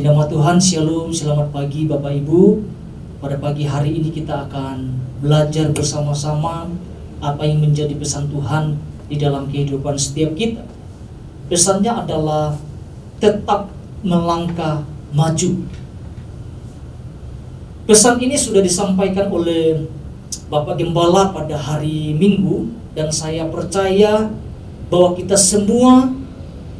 Puji nama Tuhan, Shalom, selamat pagi Bapak Ibu. Pada pagi hari ini kita akan belajar bersama-sama apa yang menjadi pesan Tuhan di dalam kehidupan setiap kita. Pesannya adalah tetap melangkah maju. Pesan ini sudah disampaikan oleh Bapak Gembala pada hari Minggu dan saya percaya bahwa kita semua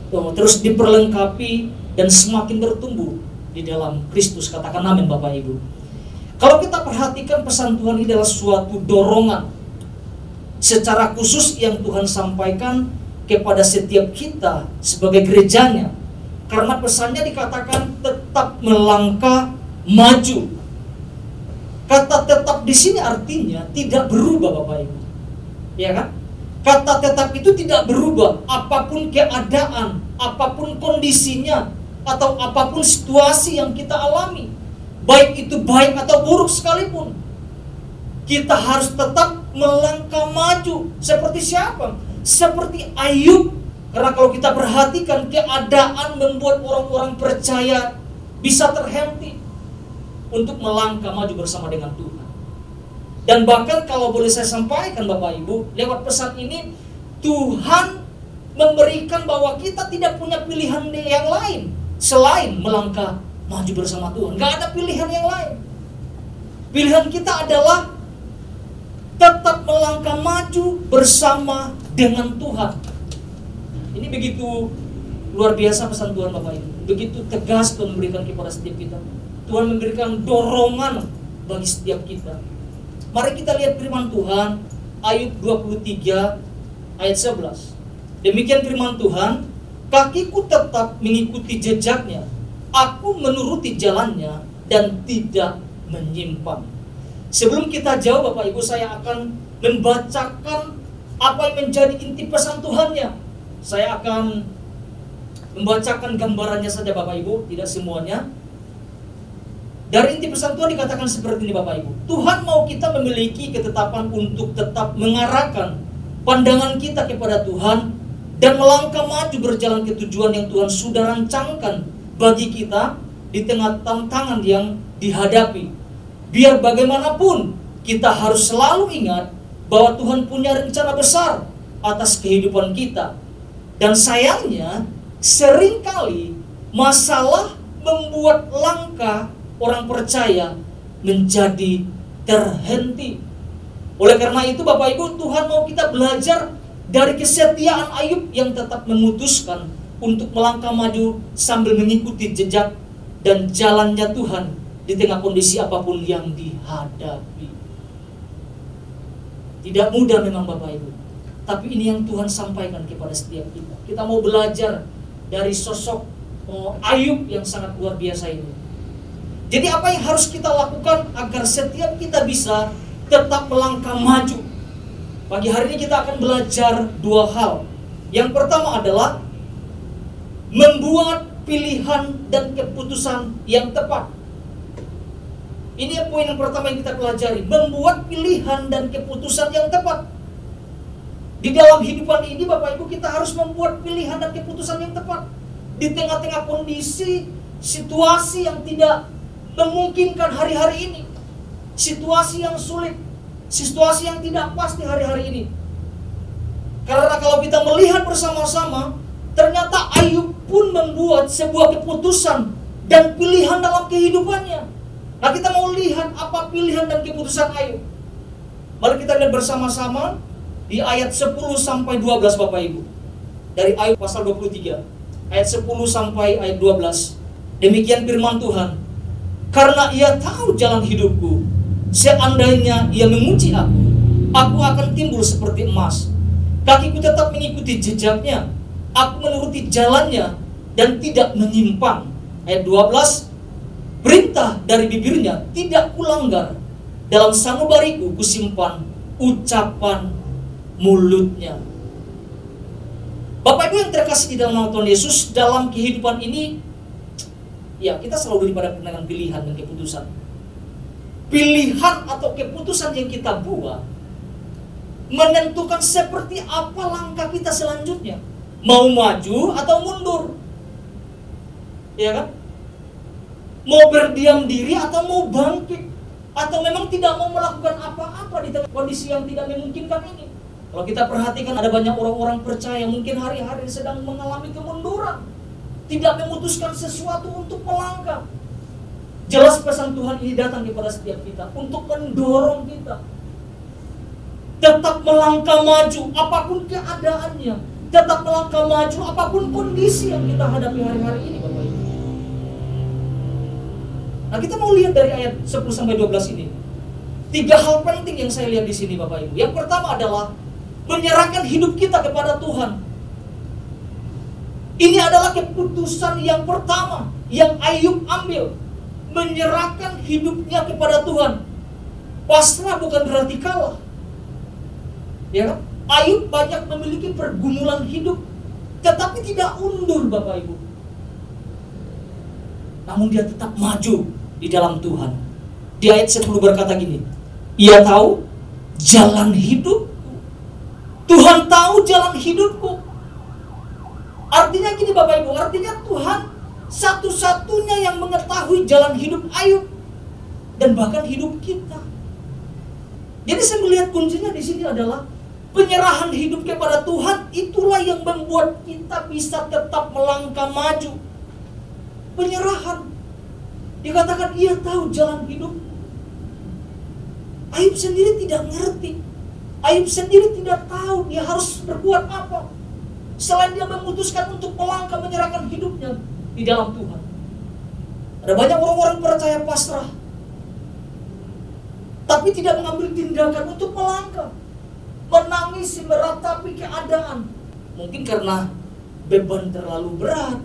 terus diperlengkapi dan semakin bertumbuh di dalam Kristus. Katakan amin Bapak Ibu. Kalau kita perhatikan pesan Tuhan ini adalah suatu dorongan secara khusus yang Tuhan sampaikan kepada setiap kita sebagai gerejanya. Karena pesannya dikatakan tetap melangkah maju. Kata tetap di sini artinya tidak berubah Bapak Ibu. Ya kan? Kata tetap itu tidak berubah apa pun keadaan, apa pun kondisinya, atau apa pun situasi yang kita alami, baik itu baik atau buruk sekalipun, kita harus tetap melangkah maju. Seperti siapa? Seperti Ayub. Karena kalau kita perhatikan keadaan membuat orang-orang percaya bisa terhenti untuk melangkah maju bersama dengan Tuhan. Dan bahkan kalau boleh saya sampaikan Bapak Ibu, lewat pesan ini Tuhan memberikan bahwa kita tidak punya pilihan yang lain selain melangkah maju bersama Tuhan. Gak ada pilihan yang lain. Pilihan kita adalah tetap melangkah maju bersama dengan Tuhan. Ini begitu luar biasa pesan Tuhan Bapak Ibu. Begitu tegas Tuhan memberikan kepada setiap kita. Tuhan memberikan dorongan bagi setiap kita. Mari kita lihat firman Tuhan Ayub 23 ayat 11. Demikian firman Tuhan, Kakiku tetap mengikuti jejaknya. Aku menuruti jalannya dan tidak menyimpang. Sebelum kita jauh Bapak Ibu saya akan membacakan apa yang menjadi inti pesan Tuhannya. Saya akan membacakan gambarannya saja Bapak Ibu, tidak semuanya. Dari inti pesan Tuhan dikatakan seperti ini Bapak Ibu. Tuhan mau kita memiliki ketetapan untuk tetap mengarahkan pandangan kita kepada Tuhan dan melangkah maju berjalan ke tujuan yang Tuhan sudah rancangkan bagi kita di tengah tantangan yang dihadapi. Biar bagaimanapun kita harus selalu ingat bahwa Tuhan punya rencana besar atas kehidupan kita. Dan sayangnya sering kali masalah membuat langkah orang percaya menjadi terhenti. Oleh karena itu Bapak Ibu Tuhan mau kita belajar dari kesetiaan Ayub yang tetap memutuskan untuk melangkah maju sambil mengikuti jejak dan jalannya Tuhan di tengah kondisi apa pun yang dihadapi. Tidak mudah memang Bapak Ibu, tapi ini yang Tuhan sampaikan kepada setiap kita. Kita mau belajar dari sosok oh, Ayub yang sangat luar biasa ini. Jadi apa yang harus kita lakukan agar setiap kita bisa tetap melangkah maju Pagi hari ini kita akan belajar dua hal. Yang pertama adalah membuat pilihan dan keputusan yang tepat. Ini poin yang pertama yang kita pelajari, membuat pilihan dan keputusan yang tepat. Di dalam hidupan ini Bapak Ibu kita harus membuat pilihan dan keputusan yang tepat. Di tengah-tengah kondisi, situasi yang tidak memungkinkan hari-hari ini. Situasi yang sulit, situasi yang tidak pasti hari-hari ini. Karena kalau kita melihat bersama-sama, ternyata Ayub pun membuat sebuah keputusan dan pilihan dalam kehidupannya. Nah kita mau lihat apa pilihan dan keputusan Ayub. Mari kita lihat bersama-sama di ayat 10 sampai 12 Bapak Ibu. Dari Ayub pasal 23, ayat 10 sampai ayat 12. Demikian firman Tuhan. Karena ia tahu jalan hidupku, Seandainya ia menguji aku, aku akan timbul seperti emas. Kakiku tetap mengikuti jejaknya. Aku menuruti jalannya dan tidak menyimpang. Ayat 12, perintah dari bibirnya tidak kulanggar. Dalam sanubariku kusimpan ucapan mulutnya. Bapak Ibu yang terkasih di dalam nama Tuhan Yesus, dalam kehidupan ini, ya kita selalu daripada dengan pilihan dan keputusan pilihan atau keputusan yang kita buat menentukan seperti apa langkah kita selanjutnya. Mau maju atau mundur. Ya kan? Mau berdiam diri atau mau bangkit? Atau memang tidak mau melakukan apa-apa di tengah kondisi yang tidak memungkinkan ini? Kalau kita perhatikan ada banyak orang-orang percaya mungkin hari-hari sedang mengalami kemunduran. Tidak memutuskan sesuatu untuk melangkah. Jelas pesan Tuhan ini datang kepada setiap kita untuk mendorong kita tetap melangkah maju apa pun keadaannya, tetap melangkah maju apa pun kondisi yang kita hadapi hari-hari ini Bapak Ibu. Nah, kita mau lihat dari ayat 10 sampai 12 ini. Tiga hal penting yang saya lihat di sini Bapak Ibu. Yang pertama adalah menyerahkan hidup kita kepada Tuhan. Ini adalah keputusan yang pertama yang Ayub ambil. Menyerahkan hidupnya kepada Tuhan. Pasrah bukan berarti kalah Ya kan? Ayub banyak memiliki pergumulan hidup, tetapi tidak undur Bapak Ibu. Namun dia tetap maju di dalam Tuhan. Di ayat 10 berkata gini, ia tahu jalan hidup. Tuhan tahu jalan hidupku. Artinya gini Bapak Ibu, artinya Tuhan satu-satunya yang mengetahui jalan hidup Ayub dan bahkan hidup kita. Jadi saya melihat kuncinya di sini adalah Penyerahan hidup kepada Tuhan itulah yang membuat kita bisa tetap melangkah maju. Penyerahan. Dikatakan ia tahu jalan hidup. Ayub sendiri tidak ngerti. Ayub sendiri tidak tahu dia harus berbuat apa. Selain dia memutuskan untuk melangkah menyerahkan hidupnya di dalam Tuhan. Ada banyak orang-orang percaya pasrah. Tapi tidak mengambil tindakan untuk melangkah menangisi, meratapi keadaan. Mungkin karena beban terlalu berat.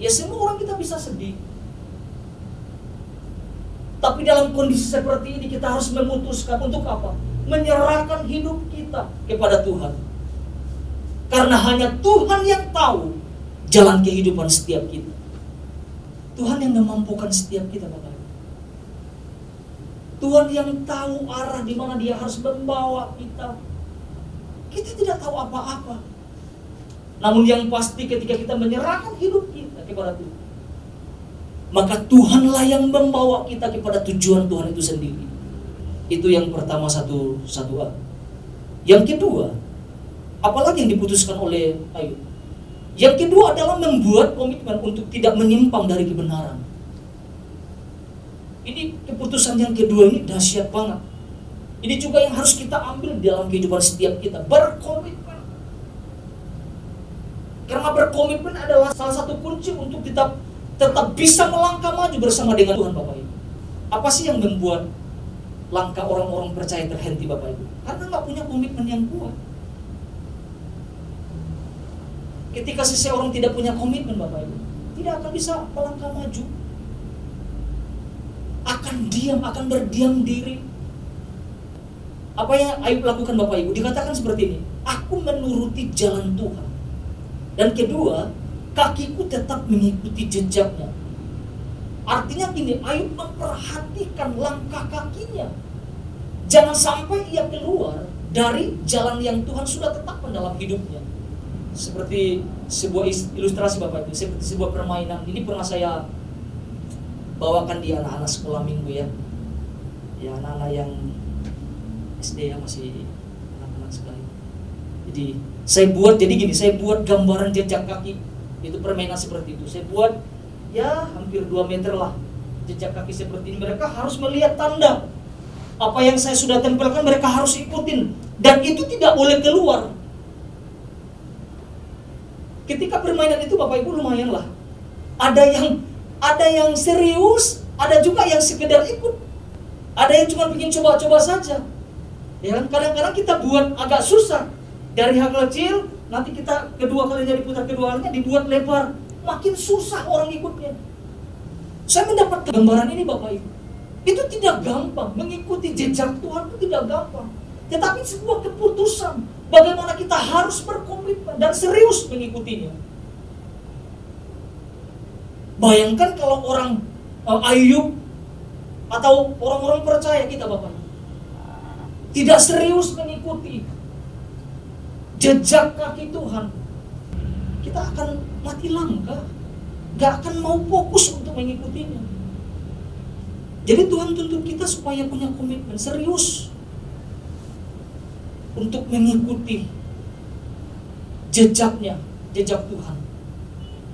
Ya semua orang kita bisa sedih. Tapi dalam kondisi seperti ini kita harus memutuskan untuk apa? Menyerahkan hidup kita kepada Tuhan. Karena hanya Tuhan yang tahu jalan kehidupan setiap kita. Tuhan yang memampukan setiap kita, Bapak. Tuhan yang tahu arah di mana dia harus membawa kita. Kita tidak tahu apa-apa. Namun yang pasti ketika kita menyerahkan hidup kita kepada Tuhan. Maka Tuhanlah yang membawa kita kepada tujuan Tuhan itu sendiri. Itu yang pertama satu satu. Yang kedua, apalagi yang diputuskan oleh Ayub. Yang kedua adalah membuat komitmen untuk tidak menyimpang dari kebenaran. Ini keputusan yang kedua ini dahsyat banget. Ini juga yang harus kita ambil dalam kehidupan setiap kita. Berkomitmen. Karena berkomitmen adalah salah satu kunci untuk kita tetap bisa melangkah maju bersama dengan Tuhan Bapak Ibu. Apa sih yang membuat langkah orang-orang percaya terhenti Bapak Ibu? Karena nggak punya komitmen yang kuat. Ketika seseorang tidak punya komitmen Bapak Ibu, tidak akan bisa melangkah maju akan diam, akan berdiam diri. Apa yang Ayub lakukan Bapak Ibu? Dikatakan seperti ini, aku menuruti jalan Tuhan. Dan kedua, kakiku tetap mengikuti jejaknya. Artinya gini, Ayub memperhatikan langkah kakinya. Jangan sampai ia keluar dari jalan yang Tuhan sudah tetapkan dalam hidupnya. Seperti sebuah ilustrasi Bapak Ibu, seperti sebuah permainan. Ini pernah saya bawakan di anak-anak sekolah minggu ya. Ya anak-anak yang SD ya masih anak-anak sekali jadi saya buat jadi gini saya buat gambaran jejak kaki. Itu permainan seperti itu. Saya buat ya hampir 2 meter lah jejak kaki seperti ini. Mereka harus melihat tanda. Apa yang saya sudah tempelkan mereka harus ikutin. Dan itu tidak boleh keluar ketika permainan itu bapak ibu lumayan lah ada yang ada yang serius, ada juga yang sekedar ikut. Ada yang cuma bikin coba-coba saja. Ya? Kadang-kadang kita buat agak susah. Dari hal kecil, nanti kita kedua kalinya diputar kedua kalinya dibuat lebar. Makin susah orang ikutnya. Saya mendapat gambaran ini Bapak Ibu. Itu tidak gampang. Mengikuti jejak Tuhan itu tidak gampang. Tetapi sebuah keputusan. Bagaimana kita harus berkomitmen dan serius mengikutinya. Bayangkan kalau orang uh, Ayub atau orang-orang percaya kita Bapak tidak serius mengikuti jejak kaki Tuhan, kita akan mati langka. Gak akan mau fokus untuk mengikutinya. Jadi Tuhan tuntut kita supaya punya komitmen serius untuk mengikuti jejaknya, jejak Tuhan.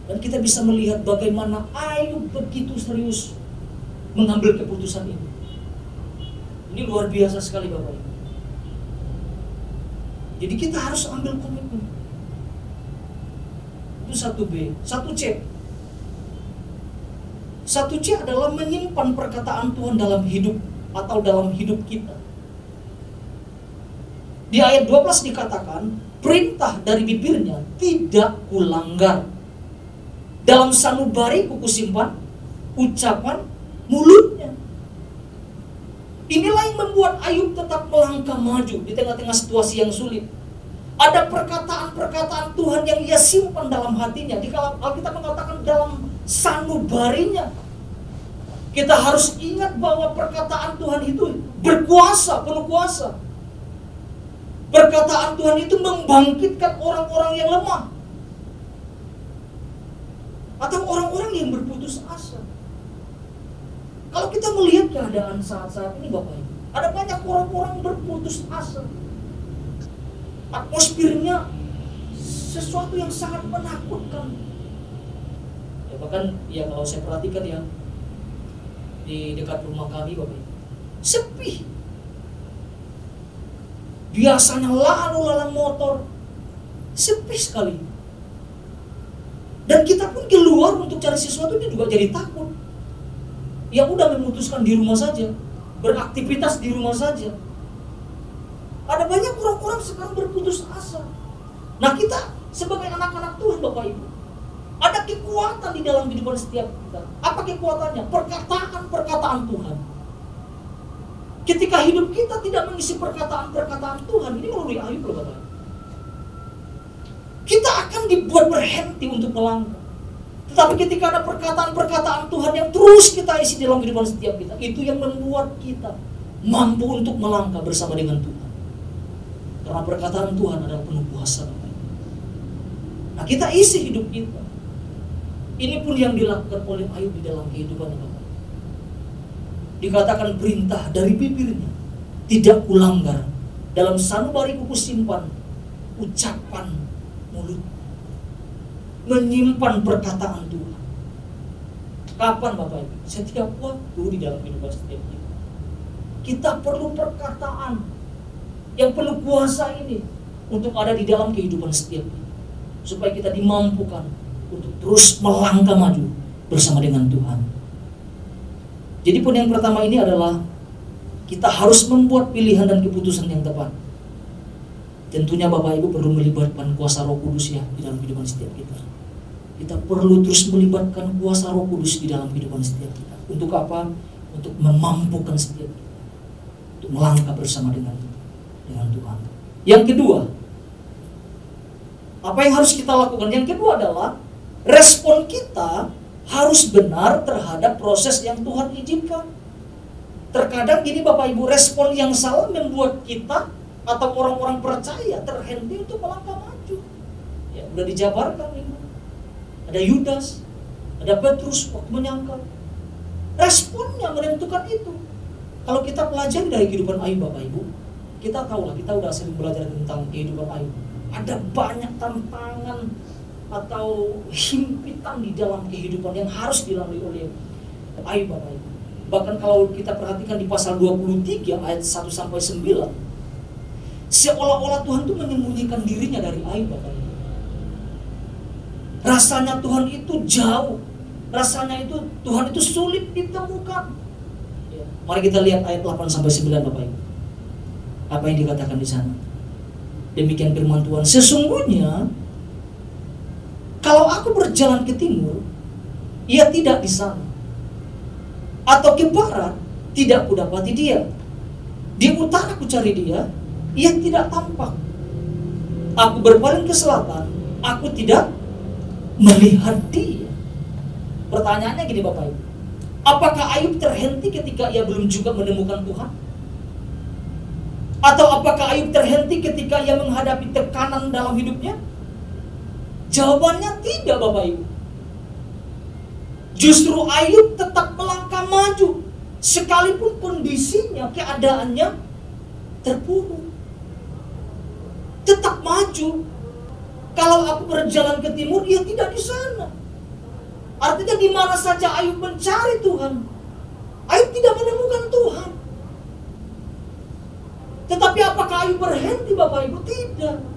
Dan kita bisa melihat bagaimana Ayub begitu serius mengambil keputusan ini. Ini luar biasa sekali Bapak Ibu. Jadi kita harus ambil komitmen. Itu satu B, satu C. Satu C adalah menyimpan perkataan Tuhan dalam hidup atau dalam hidup kita. Di ayat 12 dikatakan, perintah dari bibirnya tidak kulanggar. Dalam sanubari kuku simpan, ucapan mulutnya. Inilah yang membuat Ayub tetap melangkah maju di tengah-tengah situasi yang sulit. Ada perkataan-perkataan Tuhan yang ia simpan dalam hatinya. Di Alkitab mengatakan dalam sanubarinya. Kita harus ingat bahwa perkataan Tuhan itu berkuasa, penuh kuasa. Perkataan Tuhan itu membangkitkan orang-orang yang lemah. Atau orang-orang yang berputus asa. Kalau kita melihat keadaan saat-saat ini Bapak Ibu, ada banyak orang-orang berputus asa. Atmosfernya sesuatu yang sangat menakutkan bahkan ya kalau saya perhatikan ya di dekat rumah kami bapak sepi biasanya lalu lalang motor sepi sekali dan kita pun keluar untuk cari sesuatu itu juga jadi takut ya udah memutuskan di rumah saja beraktivitas di rumah saja ada banyak orang-orang sekarang berputus asa nah kita sebagai anak-anak Tuhan Bapak Ibu ada kekuatan di dalam kehidupan setiap kita. Apa kekuatannya? Perkataan-perkataan Tuhan. Ketika hidup kita tidak mengisi perkataan-perkataan Tuhan, ini melalui Ayub loh Bapak. Kita akan dibuat berhenti untuk melangkah. Tetapi ketika ada perkataan-perkataan Tuhan yang terus kita isi dalam kehidupan setiap kita, itu yang membuat kita mampu untuk melangkah bersama dengan Tuhan. Karena perkataan Tuhan adalah penuh kuasa. Nah kita isi hidup kita ini pun yang dilakukan oleh Ayub di dalam kehidupan Bapak. Dikatakan perintah dari bibirnya tidak kulanggar dalam sanubari kuku simpan ucapan mulut menyimpan perkataan Tuhan. Kapan Bapak Ibu? Setiap waktu di dalam kehidupan setiap kita. Kita perlu perkataan yang penuh kuasa ini untuk ada di dalam kehidupan setiap kita. Supaya kita dimampukan untuk terus melangkah maju bersama dengan Tuhan. Jadi pun yang pertama ini adalah kita harus membuat pilihan dan keputusan yang tepat. Tentunya Bapak Ibu perlu melibatkan kuasa Roh Kudus ya di dalam kehidupan setiap kita. Kita perlu terus melibatkan kuasa Roh Kudus di dalam kehidupan setiap kita. Untuk apa? Untuk memampukan setiap kita. Untuk melangkah bersama dengan dengan Tuhan. Yang kedua, apa yang harus kita lakukan? Yang kedua adalah respon kita harus benar terhadap proses yang Tuhan izinkan. Terkadang gini Bapak Ibu, respon yang salah membuat kita atau orang-orang percaya terhenti untuk melangkah maju. Ya, udah dijabarkan ini. Ada Yudas, ada Petrus waktu menyangkal. Responnya menentukan itu. Kalau kita pelajari dari kehidupan Ayub Bapak Ibu, kita tahu lah, kita udah sering belajar tentang kehidupan Ayub. Ada banyak tantangan atau himpitan di dalam kehidupan yang harus dilalui oleh Ayub Bapak Ibu. Bahkan kalau kita perhatikan di pasal 23 ayat 1 sampai 9 seolah-olah Tuhan itu menyembunyikan dirinya dari Ayub Bapak Ibu. Rasanya Tuhan itu jauh. Rasanya itu Tuhan itu sulit ditemukan. Ya. Mari kita lihat ayat 8 sampai 9 Bapak Ibu. Apa yang dikatakan di sana? Demikian firman Tuhan. Sesungguhnya kalau aku berjalan ke timur, ia tidak di sana. Atau ke barat, tidak kudapati dia. Di utara aku cari dia, ia tidak tampak. Aku berpaling ke selatan, aku tidak melihat dia. Pertanyaannya gini Bapak Ibu. Apakah Ayub terhenti ketika ia belum juga menemukan Tuhan? Atau apakah Ayub terhenti ketika ia menghadapi tekanan dalam hidupnya? Jawabannya tidak Bapak Ibu. Justru Ayub tetap melangkah maju sekalipun kondisinya, keadaannya terpuruk. Tetap maju. Kalau aku berjalan ke timur, dia tidak di sana. Artinya di mana saja Ayub mencari Tuhan, Ayub tidak menemukan Tuhan. Tetapi apakah Ayub berhenti Bapak Ibu? Tidak.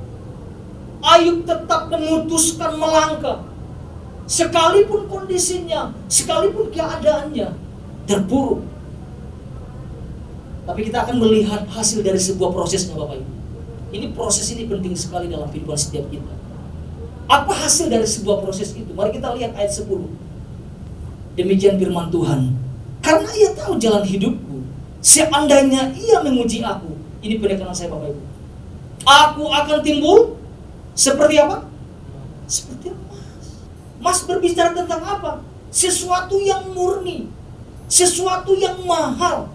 Ayub tetap memutuskan melangkah. Sekalipun kondisinya, sekalipun keadaannya terpuruk. Tapi kita akan melihat hasil dari sebuah prosesnya Bapak Ibu. Ini proses ini penting sekali dalam kehidupan setiap kita. Apa hasil dari sebuah proses itu? Mari kita lihat ayat 10. Demikian firman Tuhan. Karena ia tahu jalan hidupku. Seandainya ia memuji aku. Ini penekanan saya Bapak Ibu. Aku akan timbul seperti apa? Seperti emas. Mas berbicara tentang apa? Sesuatu yang murni. Sesuatu yang mahal.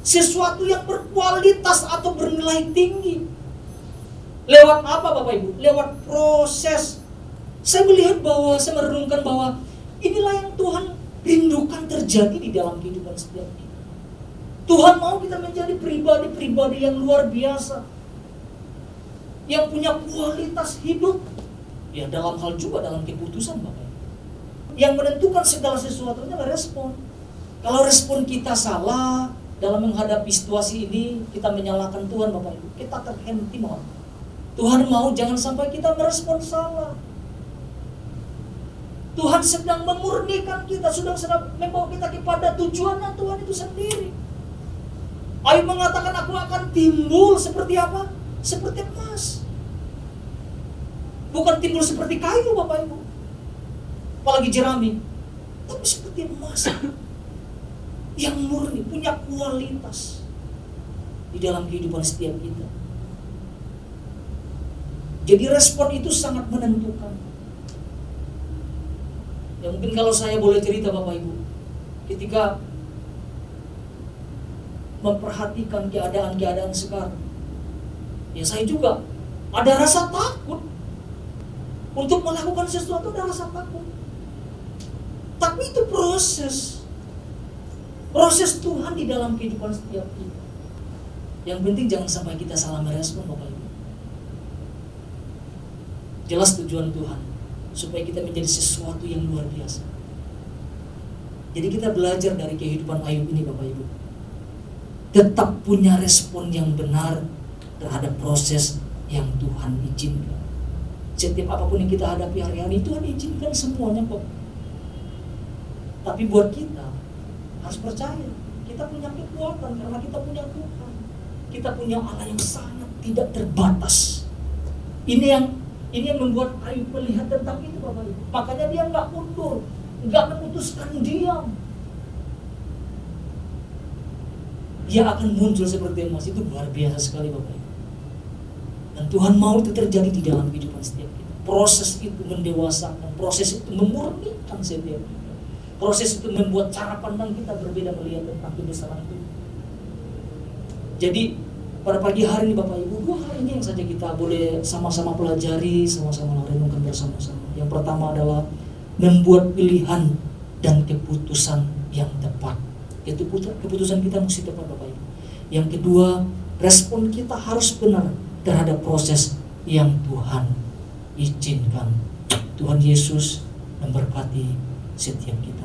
Sesuatu yang berkualitas atau bernilai tinggi. Lewat apa Bapak Ibu? Lewat proses. Saya melihat bahwa, saya merenungkan bahwa inilah yang Tuhan rindukan terjadi di dalam kehidupan setiap kita. Tuhan mau kita menjadi pribadi-pribadi yang luar biasa yang punya kualitas hidup. Ya dalam hal juga dalam keputusan Bapak yang menentukan segala sesuatu adalah respon. Kalau respon kita salah dalam menghadapi situasi ini kita menyalahkan Tuhan Bapak Ibu. Kita terhenti mohon. Tuhan mau jangan sampai kita merespon salah. Tuhan sedang memurnikan kita, sedang sedang membawa kita kepada tujuannya. Tuhan itu sendiri. Ayub mengatakan aku akan timbul seperti apa? Seperti emas. Bukan timbul seperti kayu Bapak Ibu. Apalagi jerami. Tapi seperti emas. Yang murni, punya kualitas. Di dalam kehidupan setiap kita. Jadi respon itu sangat menentukan. Ya mungkin kalau saya boleh cerita Bapak Ibu. Ketika memperhatikan keadaan-keadaan sekarang. Ya saya juga ada rasa takut untuk melakukan sesuatu ada rasa takut. Tapi itu proses. Proses Tuhan di dalam kehidupan setiap kita. Yang penting jangan sampai kita salah merespon Bapak Ibu. Jelas tujuan Tuhan supaya kita menjadi sesuatu yang luar biasa. Jadi kita belajar dari kehidupan Ayub ini Bapak Ibu. Tetap punya respon yang benar terhadap proses yang Tuhan izinkan. Setiap apa pun yang kita hadapi hari-hari Tuhan izinkan semuanya kok. Tapi buat kita harus percaya kita punya kekuatan karena kita punya Tuhan. Kita punya Allah yang sangat tidak terbatas. Ini yang ini yang membuat Ayub melihat tentang itu Bapak Ibu. Makanya dia nggak mundur nggak memutuskan diam. Dia akan muncul seperti emas. Itu luar biasa sekali Bapak Ibu dan Tuhan mau itu terjadi di dalam kehidupan setiap proses itu mendewasakan, proses itu memurnikan setiap kita. Proses itu membuat cara pandang kita berbeda melihat tentang kebesaran itu. Jadi pada pagi hari ini Bapak Ibu, dua hal ini yang saja kita boleh sama-sama pelajari, sama-sama renungkan bersama-sama. Yang pertama adalah membuat pilihan dan keputusan yang tepat. Itu keputusan kita mesti tepat Bapak Ibu. Yang kedua, respon kita harus benar terhadap proses yang Tuhan izinkan Tuhan Yesus memberkati setiap kita.